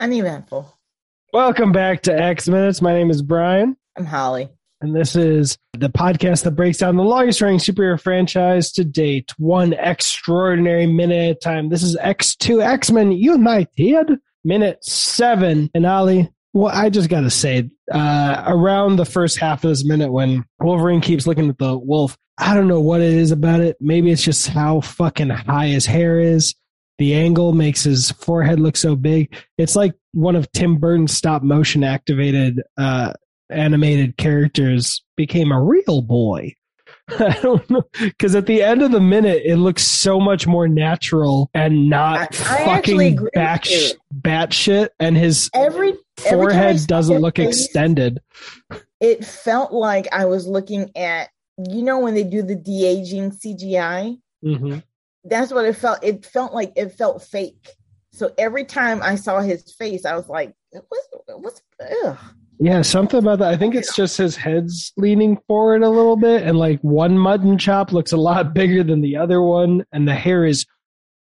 Uneventful. Welcome back to X Minutes. My name is Brian, I'm Holly. and this is the podcast that breaks down the longest running superhero franchise to date, one extraordinary minute at a time. This is X2 X Men United, minute seven. And Ali, well, I just got to say, uh, around the first half of this minute, when Wolverine keeps looking at the wolf, I don't know what it is about it. Maybe it's just how fucking high his hair is. The angle makes his forehead look so big. It's like one of Tim Burton's stop motion activated uh, animated characters became a real boy. I don't know because at the end of the minute, it looks so much more natural and not I- I fucking agree back with bat shit, and his Every every forehead saw doesn't look face, extended. It felt like I was looking at you know when they do the de aging CGI. hmm That's what it felt. It felt like it felt fake. So every time I saw his face, I was like, "What's what's?" Ugh. Yeah, something about that. I think it's just his head's leaning forward a little bit, and like one mutton chop looks a lot bigger than the other one, and the hair is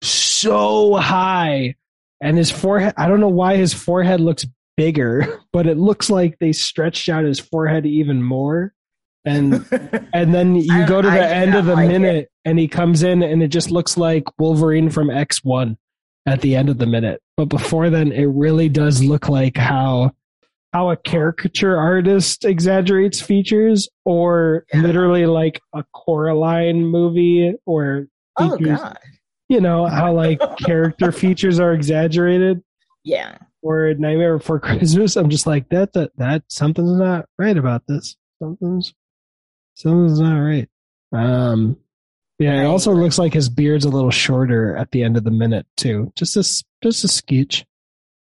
so high, and his forehead. I don't know why his forehead looks bigger, but it looks like they stretched out his forehead even more. And and then you go to the end of the like it. minute, and he comes in, and it just looks like Wolverine from X One at the end of the minute. But before then, it really does look like how how a caricature artist exaggerates features, or Yeah. literally like a Coraline movie, or oh features- god, you know how like character features are exaggerated. yeah. Or Nightmare Before Christmas, I'm just like that. That that something's not right about this. Something's something's not right. Um, yeah, it also looks like his beard's a little shorter at the end of the minute too. Just a just a sketch.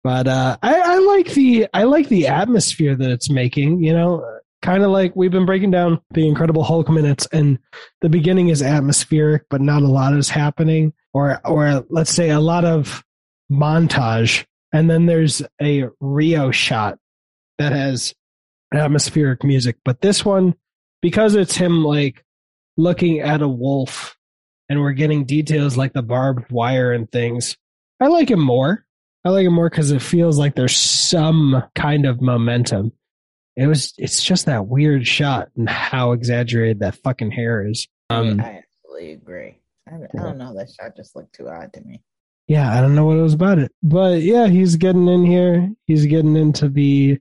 But uh, I, I like the I like the atmosphere that it's making. You know, kind of like we've been breaking down the Incredible Hulk minutes, and the beginning is atmospheric, but not a lot is happening, or or let's say a lot of montage, and then there's a Rio shot that has atmospheric music. But this one, because it's him like looking at a wolf, and we're getting details like the barbed wire and things, I like him more. I like it more because it feels like there's some kind of momentum. It was. It's just that weird shot and how exaggerated that fucking hair is. Um, I absolutely agree. I, I don't know. That shot just looked too odd to me. yeah, I don't know what it was about it, but yeah, he's getting in here. He's getting into the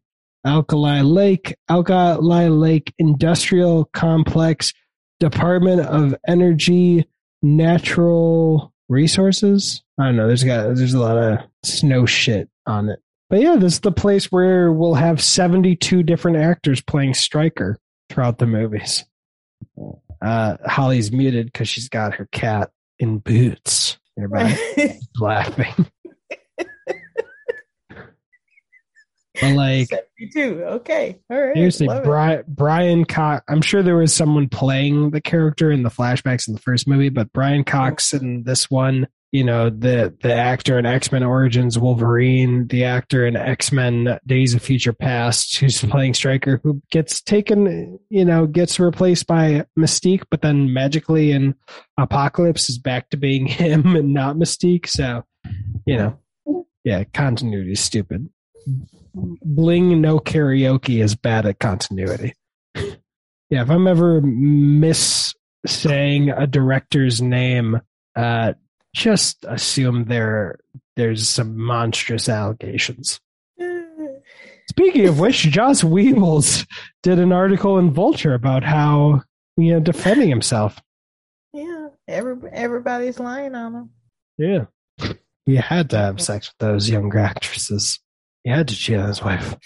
Alkali Lake, Alkali Lake Industrial Complex, Department of Energy, Natural Resources. I don't know. There's got there's a lot of snow shit on it, but yeah, this is the place where we'll have 72 different actors playing Stryker throughout the movies. Uh, Holly's muted because she's got her cat in boots. Everybody laughing. But like, 72. Okay. All right. seriously, it. Brian, Cox. I'm sure there was someone playing the character in the flashbacks in the first movie, but Brian Cox in this one, you know, the the actor in X Men Origins Wolverine, the actor in X Men Days of Future Past, who's playing Stryker, who gets taken, you know, gets replaced by Mystique, but then magically in Apocalypse is back to being him and not Mystique. So, you know, yeah, continuity is stupid. Bling no karaoke is bad at continuity. yeah, if I'm ever miss saying a director's name, uh, just assume there there's some monstrous allegations. Speaking of which, Joss Weevils did an article in Vulture about how you know defending himself. Yeah. Every, everybody's lying on him. Yeah, he had to have sex with those younger actresses. He had to cheat on his wife.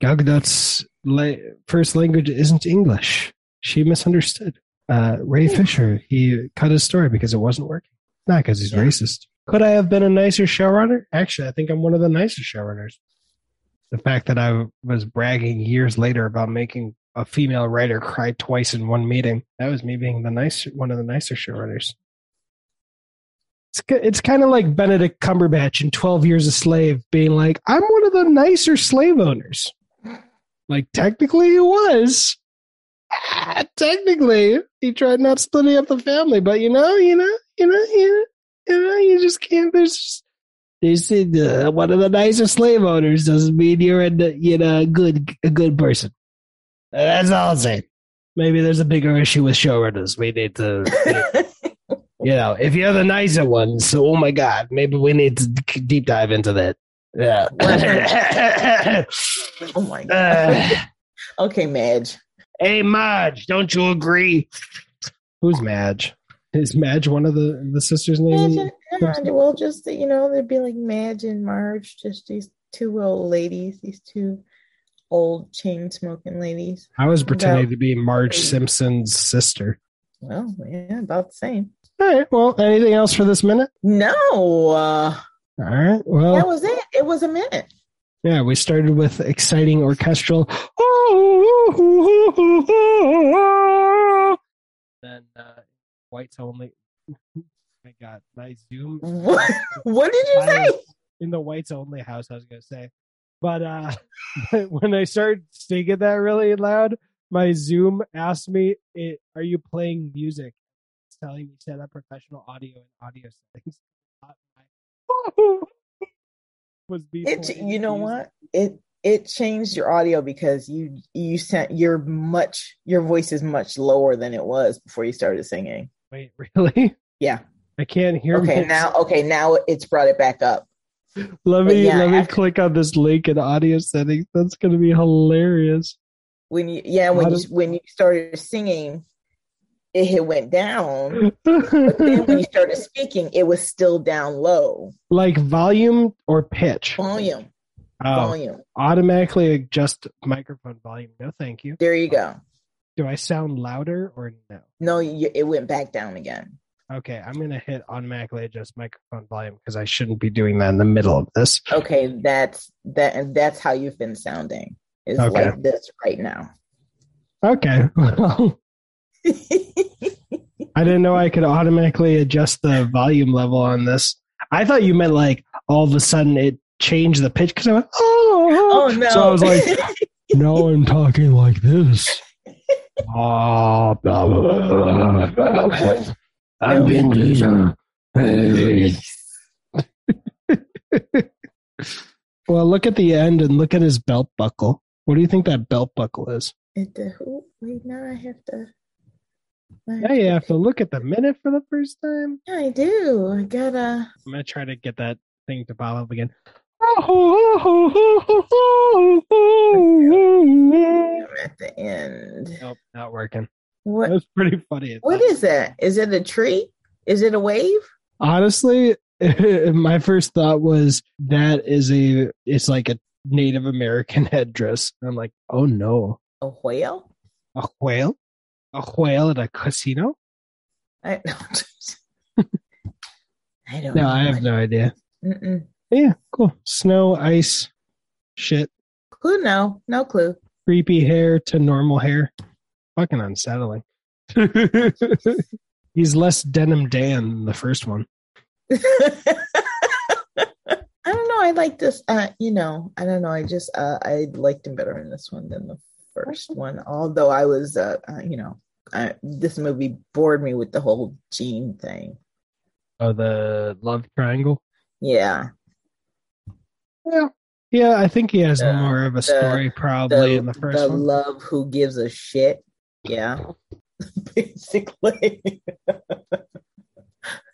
Gal Gadot's la- first language isn't English. She misunderstood. Uh, Ray Fisher, he cut his story because it wasn't working. Not because he's Yeah. racist. Could I have been a nicer showrunner? Actually, I think I'm one of the nicer showrunners. The fact that I was bragging years later about making a female writer cry twice in one meeting, that was me being the nice, one of the nicer showrunners. It's, it's kind of like Benedict Cumberbatch in 12 Years a Slave being like, I'm of the nicer slave owners. Like, technically, he was. Ah, technically, he tried not splitting up the family, but you know, you know, you know, you know, you know, you just can't. There's just They said uh, one of the nicer slave owners doesn't mean you're a you know a good a good person. That's all I'm saying. Maybe there's a bigger issue with showrunners. We need to, you know, if you're the nicer ones, so oh my god, maybe we need to deep dive into that. Yeah. oh my god. Uh, okay, Madge. hey, Madge, don't you agree? Who's Madge? Is Madge one of the the sisters' names? Madge and, well, just you know, there'd be like Madge and Marge, just these two old ladies, these two old chain smoking ladies. I was pretending About- to be Marge Simpson's sister. Well, yeah, about the same. All right. Well, anything else for this minute? No, uh, All right. Well, that was it. It was a minute. Yeah, we started with exciting orchestral. Then uh, whites only. I got my zoom What, what did you say? in the whites only house. I was gonna say, but uh, when I started singing that really loud, my Zoom asked me, it, "Are you playing music?" It's telling me set up professional audio and audio settings. Not Was me It, you know what? It it changed your audio because you you sent you're much your voice is much lower than it was before you started singing. Wait, really? Yeah. I can't hear. Okay, my- now okay, now it's brought it back up. let me yeah, let me after- click on this link in audio settings. That's gonna be hilarious. When you yeah, when How you does- when you started singing, it had went down. But then when you started speaking, it was still down low. like volume or pitch? Volume. Oh, Volume. automatically adjust microphone volume. No, thank you. There you go. Do I sound louder or no? No, you, it went back down again. Okay, I'm gonna hit automatically adjust microphone volume because I shouldn't be doing that in the middle of this. Okay, that's that and that's how you've been sounding. Is Okay. like this right now. Okay, well, I didn't know I could automatically adjust the volume level on this. I thought you meant like all of a sudden it changed the pitch because I went oh, oh no. So I was like, no, I'm talking like this. Ah, blah, blah, blah, blah, blah. I'm Vin Diesel. Hey. well, look at the end and look at his belt buckle. What do you think that belt buckle is? At the who? Wait, now I have to. Yeah, you have to look at the minute for the first time. I do. I gotta. I'm gonna try to get that thing to pop up again. I'm at the end. Nope, not working. That was pretty funny. What is that? Is it a tree? Is it a wave? honestly my first thought was that is a it's like a native american headdress i'm like oh no A whale? a whale a whale at a casino I, I don't no know. i have no idea Mm-mm. yeah cool snow ice shit Clue? No, no clue. creepy hair to normal hair fucking unsettling he's less denim dan than the first one I don't know. I like this. Uh, you know, I don't know. I just uh, I liked him better in this one than the first one. Although I was, uh, uh you know, I, this movie bored me with the whole Gene thing. oh the love triangle Yeah, yeah yeah i think he has The- more of a story probably in the first the one love who gives a shit. Yeah, basically.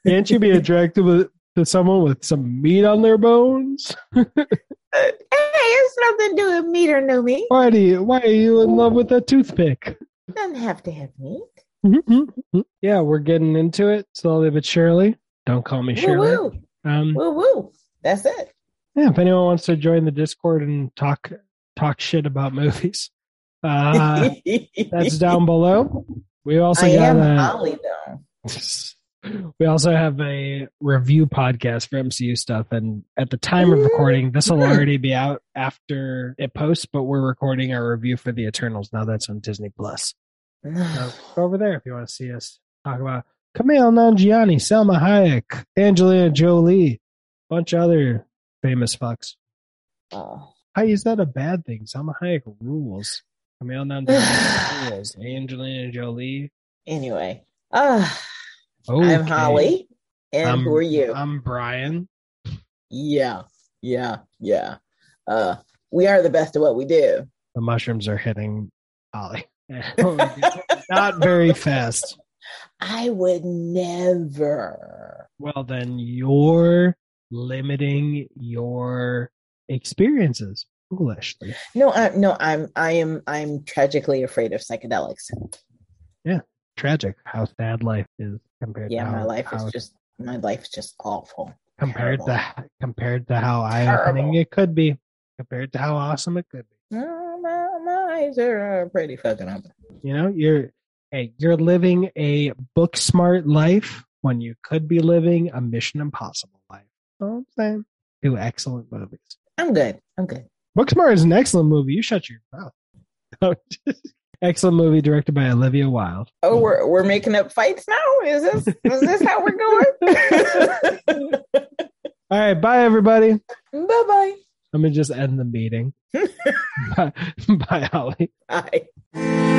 Can't you be attracted with, to someone with some meat on their bones? hey, it's nothing to do with meat or no meat. Why do you? Why are you in love with a toothpick? Doesn't have to have meat. yeah, we're getting into it slowly but surely. Don't call me Woo Shirley. woo, Um, woo woo. That's it. yeah, if anyone wants to join the Discord and talk talk shit about movies, uh, that's down below. We also I got am a, Holly though. we also have a review podcast for MCU stuff, and at the time of recording, this will already be out after it posts. But we're recording our review for the Eternals now. That's on Disney Plus. So go over there if you want to see us talk about Kumail Nanjiani, Salma Hayek, Angelina Jolie, bunch of other famous fucks. Oh. How is that a bad thing? Salma Hayek rules. Kumail Nanjiani rules. Angelina Jolie. Anyway, uh, Okay. I'm Holly, and I'm- who are you? I'm Brian. Yeah, yeah, yeah. Uh, we are the best at what we do. The mushrooms are hitting Holly. Not very fast. I would never. Well, then you're limiting your experiences foolishly. No, I, no, I'm, I am, I'm tragically afraid of psychedelics. Yeah, tragic how sad life is compared. Yeah, to my life how, is just, my life is just awful. compared terrible. to compared to how eye opening it could be, compared to how awesome it could be. No, my, my eyes are pretty fucking open. You know, you're hey, you're living a book smart life when you could be living a Mission Impossible life. Know I'm saying? Two excellent movies. I'm good. I'm good. Booksmart is an excellent movie. You shut your mouth. excellent movie directed by Olivia Wilde. Oh, we're we're making up fights now. Is this is this how we're going? All right, bye everybody. bye bye. Let me just end the meeting. bye, bye, Holly. Bye.